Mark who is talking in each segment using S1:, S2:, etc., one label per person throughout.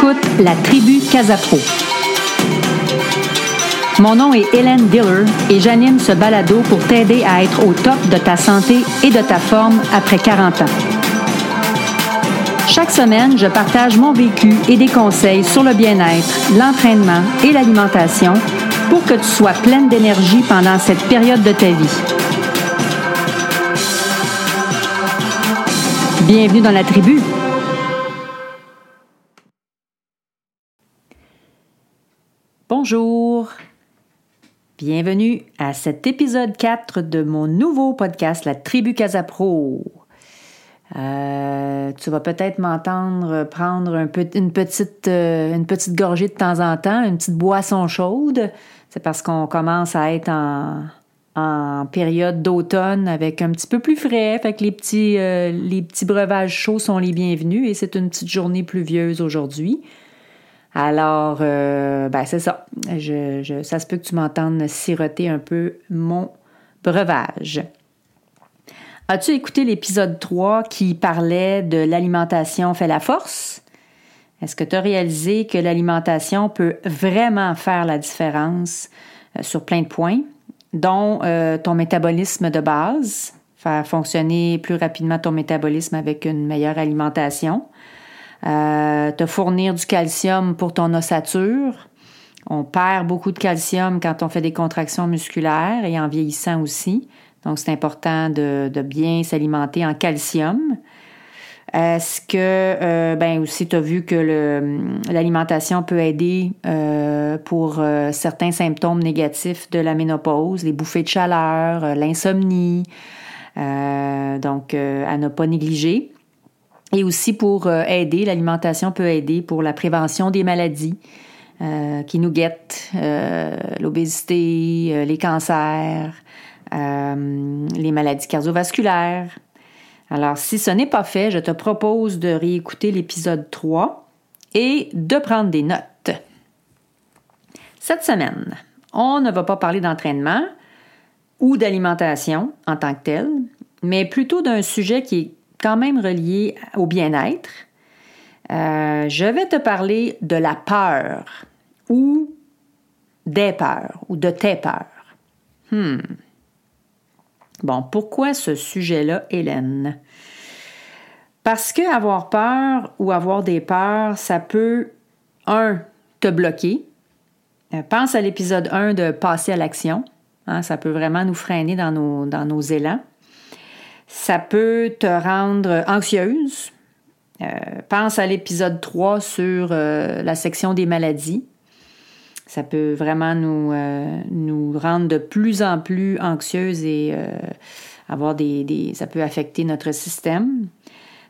S1: écoutes la tribu Casapro. Mon nom est Hélène Diller et j'anime ce balado pour t'aider à être au top de ta santé et de ta forme après 40 ans. Chaque semaine, je partage mon vécu et des conseils sur le bien-être, l'entraînement et l'alimentation pour que tu sois pleine d'énergie pendant cette période de ta vie. Bienvenue dans la tribu. Bonjour. Bienvenue à cet épisode 4 de mon nouveau podcast, La Tribu Casapro. Euh, tu vas peut-être m'entendre prendre euh, une petite gorgée de temps en temps, une petite boisson chaude. C'est parce qu'on commence à être en, en période d'automne avec un petit peu plus frais. Fait que les petits, euh, les petits breuvages chauds sont les bienvenus et c'est une petite journée pluvieuse aujourd'hui. Alors, euh, ben c'est ça. Ça se peut que tu m'entendes siroter un peu mon breuvage. As-tu écouté l'épisode 3 qui parlait de l'alimentation fait la force? Est-ce que tu as réalisé que l'alimentation peut vraiment faire la différence euh, sur plein de points, dont euh, ton métabolisme de base, faire fonctionner plus rapidement ton métabolisme avec une meilleure alimentation, euh, te fournir du calcium pour ton ossature. On perd beaucoup de calcium quand on fait des contractions musculaires et en vieillissant aussi. Donc, c'est important de, bien s'alimenter en calcium. Est-ce que, euh, ben aussi, tu as vu que l'alimentation peut aider euh, pour certains symptômes négatifs de la ménopause, les bouffées de chaleur, l'insomnie. donc, à ne pas négliger. Et aussi pour euh, aider, l'alimentation peut aider pour la prévention des maladies euh, qui nous guettent, euh, l'obésité, les cancers, les maladies cardiovasculaires. Alors, si ce n'est pas fait, je te propose de réécouter l'épisode 3 et de prendre des notes. Cette semaine, on ne va pas parler d'entraînement ou d'alimentation en tant que tel, mais plutôt d'un sujet qui est quand même relié au bien-être. Euh, je vais te parler de la peur ou des peurs ou de tes peurs. Hmm. Bon, pourquoi ce sujet-là, Hélène? Parce que avoir peur ou avoir des peurs, ça peut, un, te bloquer. Euh, pense à l'épisode 1 de passer à l'action. Hein, ça peut vraiment nous freiner dans nos, dans nos élans. Ça peut te rendre anxieuse. Euh, pense à l'épisode 3 sur euh, la section des maladies. Ça peut vraiment nous, euh, nous rendre de plus en plus anxieuses et avoir des, Ça peut affecter notre système.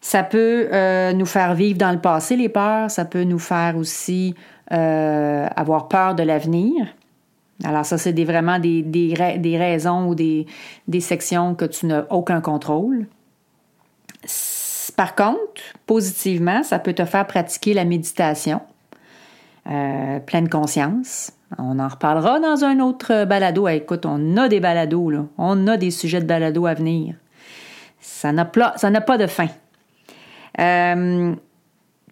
S1: Ça peut nous faire vivre dans le passé les peurs. Ça peut nous faire aussi avoir peur de l'avenir. Alors ça, c'est vraiment des, des, raisons ou des, des sections que tu n'as aucun contrôle. Par contre, positivement, ça peut te faire pratiquer la méditation, euh, pleine conscience. On en reparlera dans un autre balado. écoute, on a des balados, là. on a des sujets de balado à venir. Ça n'a pas de fin. Euh,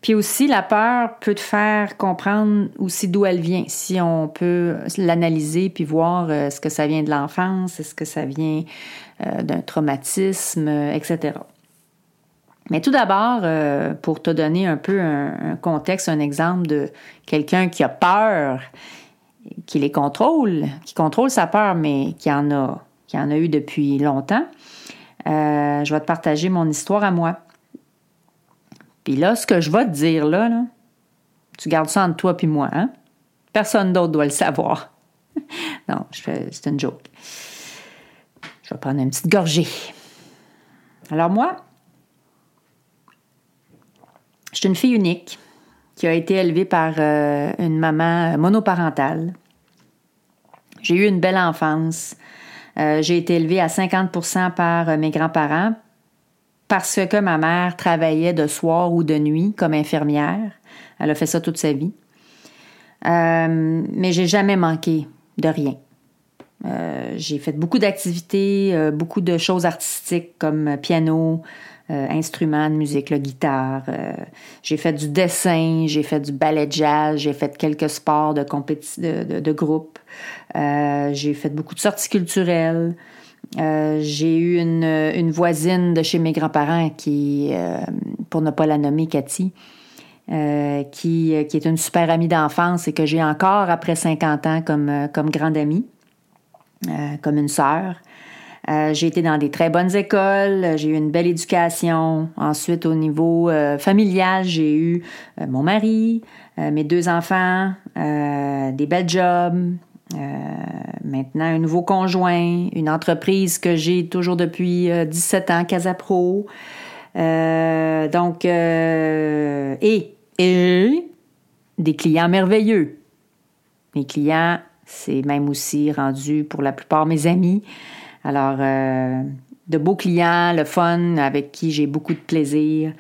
S1: puis aussi, la peur peut te faire comprendre aussi d'où elle vient, si on peut l'analyser puis voir euh, est-ce que ça vient de l'enfance, est-ce que ça vient euh, d'un traumatisme, etc. Mais tout d'abord, euh, pour te donner un peu un, contexte, un exemple de quelqu'un qui a peur, qui les contrôle, qui contrôle sa peur, mais qui en a, qui en a eu depuis longtemps, je vais te partager mon histoire à moi. Puis là, ce que je vais te dire là, tu gardes ça entre toi et moi. Hein? Personne d'autre doit le savoir. non, c'est une joke. Je vais prendre une petite gorgée. Alors moi, je suis une fille unique qui a été élevée par euh, une maman monoparentale. J'ai eu une belle enfance. Euh, j'ai été élevée à 50% par euh, mes grands-parents, parce que ma mère travaillait de soir ou de nuit comme infirmière. Elle a fait ça toute sa vie. Euh, mais j'ai jamais manqué de rien. Euh, j'ai fait beaucoup d'activités, euh, beaucoup de choses artistiques comme piano, instruments de musique, la guitare. j'ai fait du dessin, j'ai fait du ballet jazz, j'ai fait quelques sports de, de, de, groupe. j'ai fait beaucoup de sorties culturelles. J'ai eu une, voisine de chez mes grands-parents qui, pour ne pas la nommer, Cathy, euh, qui, est une super amie d'enfance et que j'ai encore après 50 ans comme, euh, comme grande amie, euh, comme une sœur. j'ai été dans des très bonnes écoles, j'ai eu une belle éducation. Ensuite, au niveau familial, j'ai eu mon mari, mes deux enfants, des belles jobs, maintenant un nouveau conjoint, une entreprise que j'ai toujours depuis 17 ans, Casapro. donc, et et des clients merveilleux. Mes clients, c'est même aussi rendu pour la plupart mes amis. Alors, euh, de beaux clients, le fun, avec qui j'ai beaucoup de plaisir.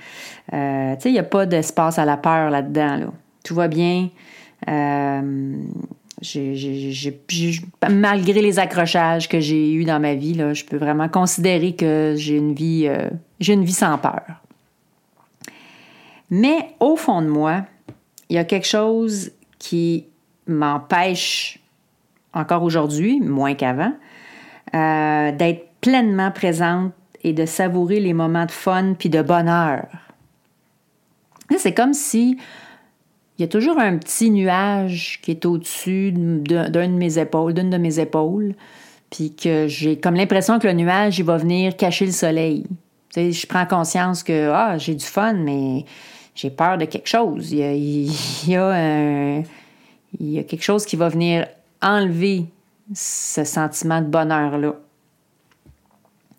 S1: Euh, tu sais, il n'y a pas d'espace à la peur là-dedans. Tout va bien. Euh, malgré les accrochages que j'ai eus dans ma vie, là, je peux vraiment considérer que j'ai une vie, j'ai une vie sans peur. Mais au fond de moi, il y a quelque chose qui m'empêche, encore aujourd'hui, moins qu'avant, euh, d'être pleinement présente et de savourer les moments de fun puis de bonheur. C'est comme si il y a toujours un petit nuage qui est au-dessus d'un de mes épaules, d'une de mes épaules, puis que j'ai comme l'impression que le nuage, il va venir cacher le soleil. je prends conscience que ah, j'ai du fun, mais j'ai peur de quelque chose. Il y, a, il, y a quelque chose qui va venir enlever ce sentiment de bonheur-là.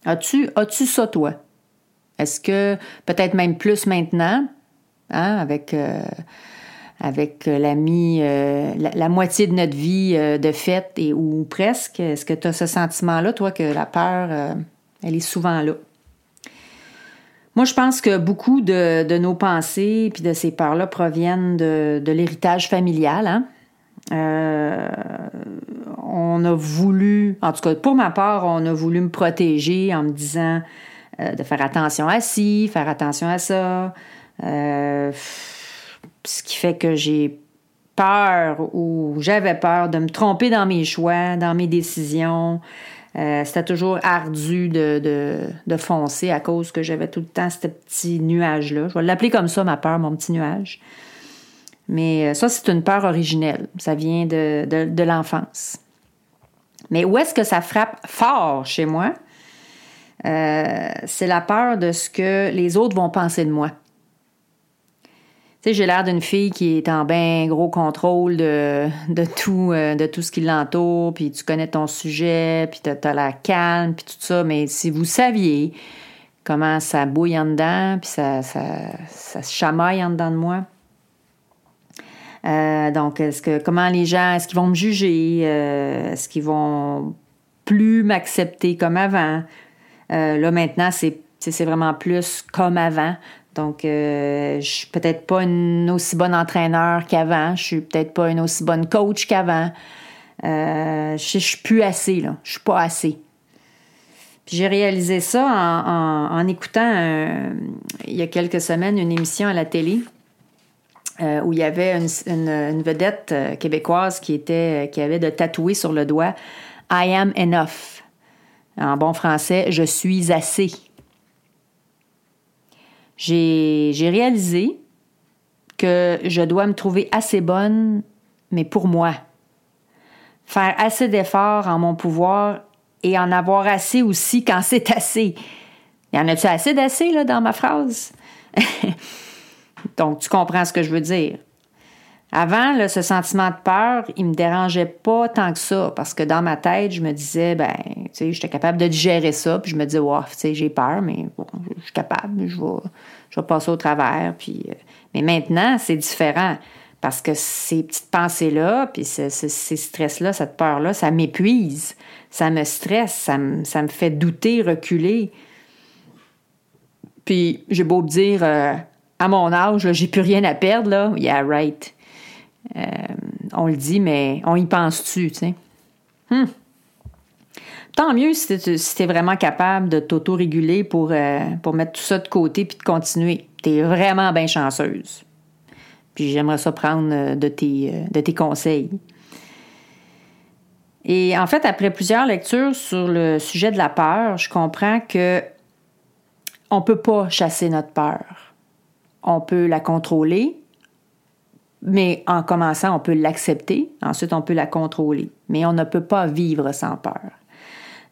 S1: As-tu, as-tu ça, toi? Est-ce que, peut-être même plus maintenant, hein, avec, euh, avec l'ami, euh, la, moitié de notre vie euh, de fête et ou presque, est-ce que tu as ce sentiment-là, toi, que la peur, elle est souvent là? Moi, je pense que beaucoup de, nos pensées puis de ces peurs-là proviennent de, l'héritage familial. Hein. Euh, on a voulu, en tout cas pour ma part, on a voulu me protéger en me disant euh, de faire attention à ci, faire attention à ça. Euh, ce qui fait que j'ai peur ou j'avais peur de me tromper dans mes choix, dans mes décisions. Euh, c'était toujours ardu de, foncer à cause que j'avais tout le temps ce petit nuage-là. Je vais l'appeler comme ça, ma peur, mon petit nuage. Mais euh, ça, c'est une peur originelle. Ça vient de, l'enfance. Mais où est-ce que ça frappe fort chez moi? Euh, c'est la peur de ce que les autres vont penser de moi j'ai l'air d'une fille qui est en bien gros contrôle de, tout, euh, de tout ce qui l'entoure, puis tu connais ton sujet, puis tu as, la calme, puis tout ça. Mais si vous saviez comment ça bouille en dedans, puis ça, ça, se chamaille en dedans de moi. Euh, donc, est-ce que comment les gens, est-ce qu'ils vont me juger? Euh, est-ce qu'ils vont plus m'accepter comme avant? là, maintenant, c'est vraiment plus comme avant. Donc, euh, je suis peut-être pas une aussi bonne entraîneur qu'avant. Je suis peut-être pas une aussi bonne coach qu'avant. Euh, je, ne suis plus assez, là. Je suis pas assez. Puis j'ai réalisé ça en, écoutant, il y a quelques semaines, une émission à la télé euh, où il y avait une, vedette québécoise qui, était, qui avait de tatouer sur le doigt I am enough. En bon français, je suis assez j'ai réalisé que je dois me trouver assez bonne, mais pour moi. Faire assez d'efforts en mon pouvoir et en avoir assez aussi quand c'est assez. Y en a-tu assez d'assez là, dans ma phrase? Donc, tu comprends ce que je veux dire. Avant, ce sentiment de peur, il me dérangeait pas tant que ça, parce que dans ma tête, je me disais, ben, tu sais, j'étais capable de digérer ça, puis je me disais, wow, tu sais, j'ai peur, mais bon, je suis capable, je vais, je vais passer au travers. Puis, euh, mais maintenant, c'est différent, parce que ces petites pensées-là, puis ces stress-là, cette peur-là, ça m'épuise, ça me stresse, ça me, ça me fait douter, reculer. Puis, j'ai beau dire, euh, à mon âge, j'ai plus rien à perdre, là, yeah, right. Euh, on le dit, mais on y pense-tu, tu sais? Hmm. tant mieux si tu es vraiment capable de t'auto-réguler pour, euh, pour mettre tout ça de côté puis de continuer. Tu es vraiment bien chanceuse. Puis j'aimerais ça prendre euh, de tes, de tes conseils. Et en fait, après plusieurs lectures sur le sujet de la peur, je comprends que on peut pas chasser notre peur. On peut la contrôler, mais en commençant, on peut l'accepter. Ensuite, on peut la contrôler. Mais on ne peut pas vivre sans peur.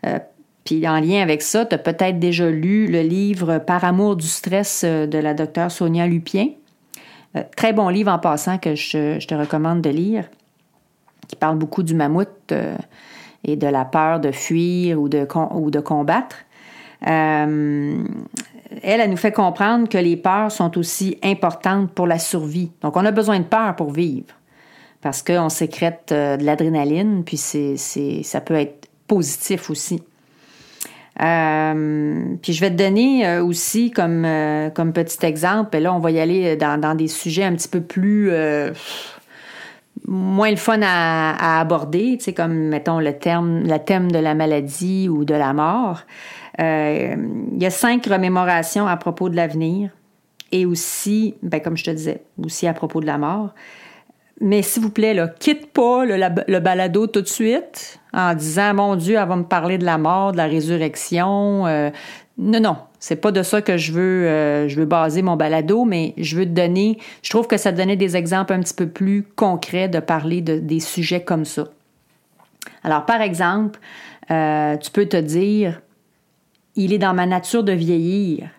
S1: Euh, puis en lien avec ça, tu as peut-être déjà lu le livre Par amour du stress euh, de la docteure Sonia Lupien. Euh, très bon livre en passant que je, te recommande de lire, qui parle beaucoup du mammouth et de la peur de fuir ou de, ou de combattre. Elle, elle nous fait comprendre que les peurs sont aussi importantes pour la survie. Donc, on a besoin de peur pour vivre parce qu'on sécrète de l'adrénaline, puis ça peut être positif aussi. Euh, puis je vais te donner euh, aussi comme, euh, comme petit exemple, et là on va y aller dans, des sujets un petit peu plus moins le fun à, aborder, tu comme mettons le terme, le thème de la maladie ou de la mort. Il y a cinq remémorations à propos de l'avenir et aussi, ben, comme je te disais, aussi à propos de la mort. Mais s'il vous plaît, là, quitte pas le, balado tout de suite en disant Mon Dieu, elle va me parler de la mort, de la résurrection. Euh, non, non, c'est pas de ça que je veux, euh, je veux baser mon balado, mais je veux te donner, je trouve que ça donnait des exemples un petit peu plus concrets de parler de, des sujets comme ça. Alors, par exemple, euh, tu peux te dire Il est dans ma nature de vieillir,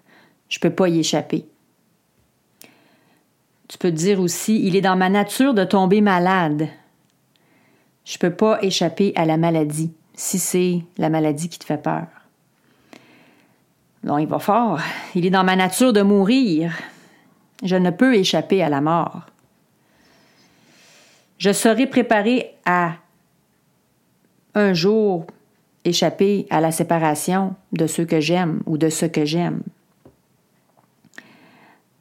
S1: je peux pas y échapper. Tu peux te dire aussi, il est dans ma nature de tomber malade. Je ne peux pas échapper à la maladie, si c'est la maladie qui te fait peur. Non, il va fort. Il est dans ma nature de mourir. Je ne peux échapper à la mort. Je serai préparé à un jour échapper à la séparation de ceux que j'aime ou de ce que j'aime.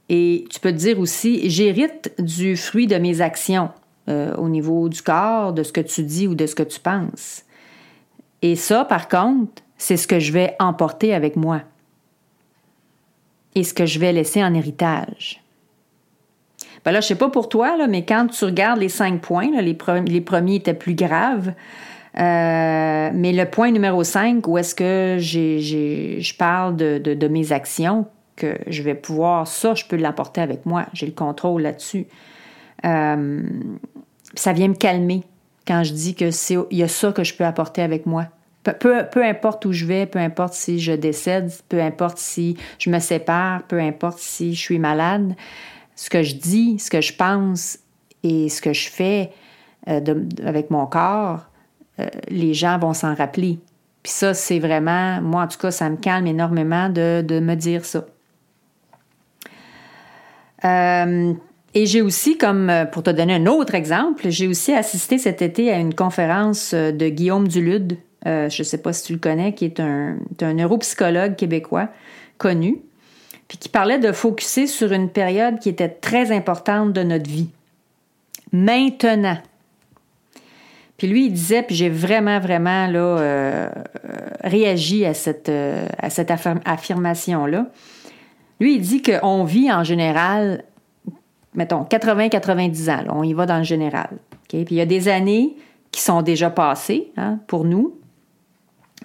S1: Et tu peux te dire aussi, j'hérite du fruit de mes actions euh, au niveau du corps, de ce que tu dis ou de ce que tu penses. Et ça, par contre, c'est ce que je vais emporter avec moi et ce que je vais laisser en héritage. Ben là, je sais pas pour toi, là, mais quand tu regardes les cinq points, les, premiers étaient plus graves. Euh, mais le point numéro 5, où est-ce que je parle de, mes actions, que je vais pouvoir, ça, je peux l'apporter avec moi. J'ai le contrôle là-dessus. Euh, ça vient me calmer quand je dis que c'est il y a ça que je peux apporter avec moi. Peu, peu, importe où je vais, peu importe si je décède, peu importe si je me sépare, peu importe si je suis malade, ce que je dis, ce que je pense et ce que je fais euh, avec mon corps, euh, les gens vont s'en rappeler. Puis ça, c'est vraiment, moi en tout cas, ça me calme énormément de, de me dire ça. Euh, et j'ai aussi, comme euh, pour te donner un autre exemple, j'ai aussi assisté cet été à une conférence de Guillaume Dulude, je ne sais pas si tu le connais, qui est un, un neuropsychologue québécois connu, puis qui parlait de focuser sur une période qui était très importante de notre vie. Maintenant. Puis lui, il disait, puis j'ai vraiment, vraiment là, réagi à cette, à cette affirmation-là. Lui, il dit qu'on vit en général, mettons, 80-90 ans. on y va dans le général. Puis il y a des années qui sont déjà passées hein, pour nous,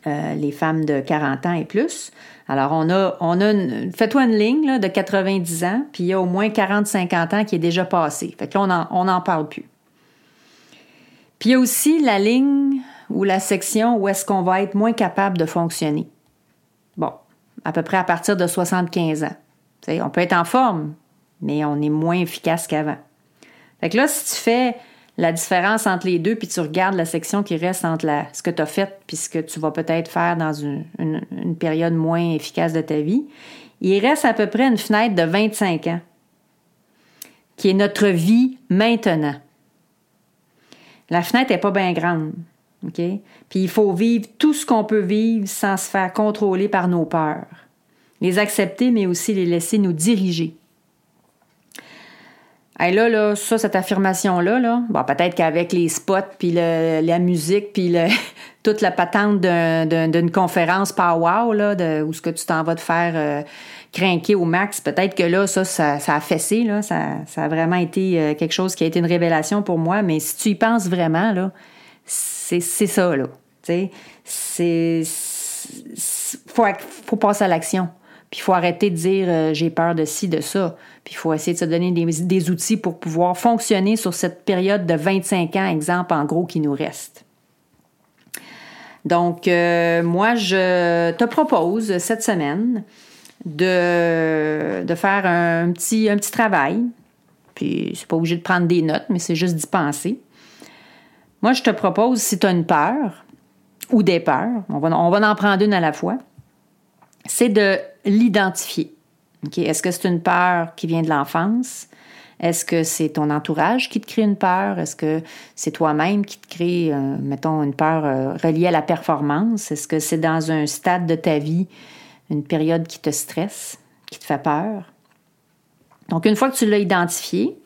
S1: euh, les femmes de 40 ans et plus. Alors, on a, on a fais-toi une ligne de 90 ans, puis il y a au moins 40-50 ans qui est déjà passé. Fait que là, on n'en parle plus. Puis il y a aussi la ligne ou la section où est-ce qu'on va être moins capable de fonctionner. Bon, à peu près à partir de 75 ans. on peut être en forme, mais on est moins efficace qu'avant. Fait que là, si tu fais la différence entre les deux, puis tu regardes la section qui reste entre ce que tu as fait puis ce que tu vas peut-être faire dans une, une, période moins efficace de ta vie, il reste à peu près une fenêtre de 25 ans, qui est notre vie maintenant. La fenêtre n'est pas bien grande. OK? Puis il faut vivre tout ce qu'on peut vivre sans se faire contrôler par nos peurs. Les accepter, mais aussi les laisser nous diriger. là, là, ça, cette affirmation-là, là, bon, peut-être qu'avec les spots, puis la musique, puis toute la patente d'une conférence wow là, où ce que tu t'en vas te faire euh, craquer au max, peut-être que là, ça, ça, a fessé, là, ça, ça, a vraiment été euh, quelque chose qui a été une révélation pour moi, mais si tu y penses vraiment, là, c'est ça, là, tu sais, c'est... Faut, faut passer à l'action. Puis il faut arrêter de dire euh, j'ai peur de ci, de ça. Puis il faut essayer de se donner des, outils pour pouvoir fonctionner sur cette période de 25 ans, exemple, en gros, qui nous reste. Donc, euh, moi, je te propose cette semaine de, de faire un petit, un petit travail. Puis, c'est pas obligé de prendre des notes, mais c'est juste d'y penser. Moi, je te propose, si tu as une peur ou des peurs, on va, on va en prendre une à la fois, c'est de l'identifier. Est-ce que c'est une peur qui vient de l'enfance? Est-ce que c'est ton entourage qui te crée une peur? Est-ce que c'est toi-même qui te crée, euh, mettons, une peur euh, reliée à la performance? Est-ce que c'est dans un stade de ta vie, une période qui te stresse, qui te fait peur? Donc, une fois que tu l'as identifié,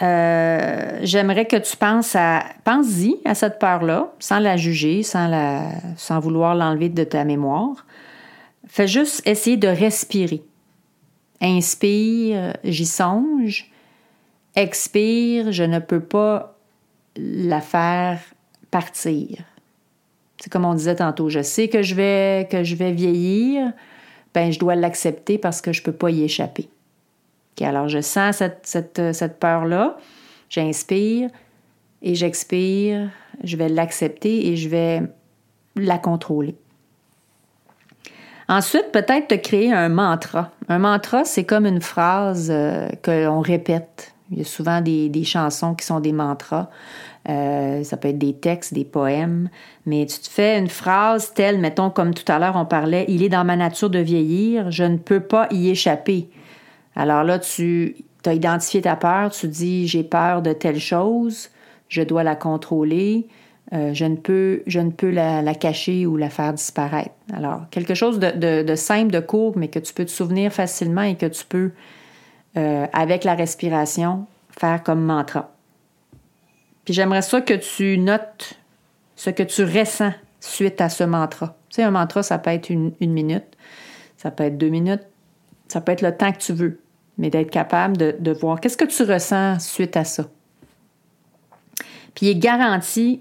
S1: euh, j'aimerais que tu penses à, pense-y à cette peur-là, sans la juger, sans, la, sans vouloir l'enlever de ta mémoire. Fais juste essayer de respirer. Inspire, j'y songe. Expire, je ne peux pas la faire partir. C'est comme on disait tantôt, je sais que je vais, que je vais vieillir, ben je dois l'accepter parce que je ne peux pas y échapper. alors je sens cette, cette, cette peur-là, j'inspire et j'expire, je vais l'accepter et je vais la contrôler. Ensuite, peut-être te créer un mantra. Un mantra, c'est comme une phrase euh, que l'on répète. Il y a souvent des, chansons qui sont des mantras. Euh, ça peut être des textes, des poèmes, mais tu te fais une phrase telle, mettons, comme tout à l'heure on parlait, il est dans ma nature de vieillir, je ne peux pas y échapper. Alors là, tu as identifié ta peur, tu dis j'ai peur de telle chose, je dois la contrôler, euh, je ne peux, la, cacher ou la faire disparaître. Alors, quelque chose de, simple, de court, mais que tu peux te souvenir facilement et que tu peux, euh, avec la respiration, faire comme mantra. Puis j'aimerais ça que tu notes ce que tu ressens suite à ce mantra. Tu sais, un mantra, ça peut être une, minute, ça peut être deux minutes, ça peut être le temps que tu veux, mais d'être capable de, de voir qu'est-ce que tu ressens suite à ça. Puis il est garanti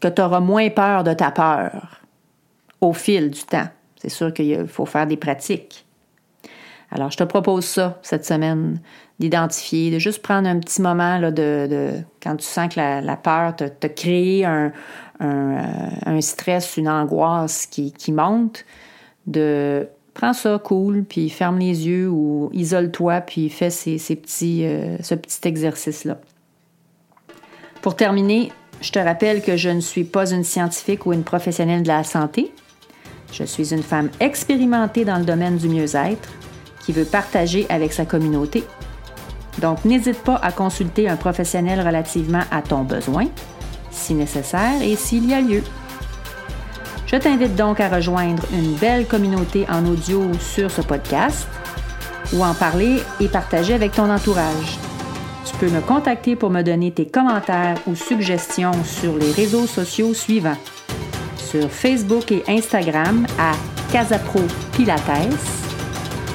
S1: que tu auras moins peur de ta peur au fil du temps. C'est sûr qu'il faut faire des pratiques. Alors, je te propose ça cette semaine, d'identifier, de juste prendre un petit moment là, de, quand tu sens que la, peur te, crée un, euh, stress, une angoisse qui, monte, de prends ça cool, puis ferme les yeux ou isole-toi, puis fais ces petits, euh, ce petit exercice-là. Pour terminer, je te rappelle que je ne suis pas une scientifique ou une professionnelle de la santé. Je suis une femme expérimentée dans le domaine du mieux-être qui veut partager avec sa communauté. Donc, n'hésite pas à consulter un professionnel relativement à ton besoin, si nécessaire et s'il y a lieu. Je t'invite donc à rejoindre une belle communauté en audio sur ce podcast ou en parler et partager avec ton entourage. Tu peux me contacter pour me donner tes commentaires ou suggestions sur les réseaux sociaux suivants. Sur Facebook et Instagram à Casapro Pilates,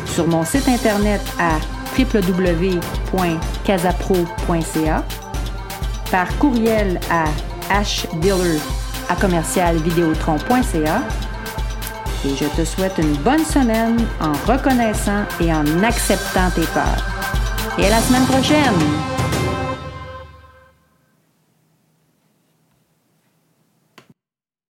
S1: sur mon site internet à www.casapro.ca, par courriel à hdealer à commercialvideotron.ca et je te souhaite une bonne semaine en reconnaissant et en acceptant tes peurs. Et la semaine prochaine!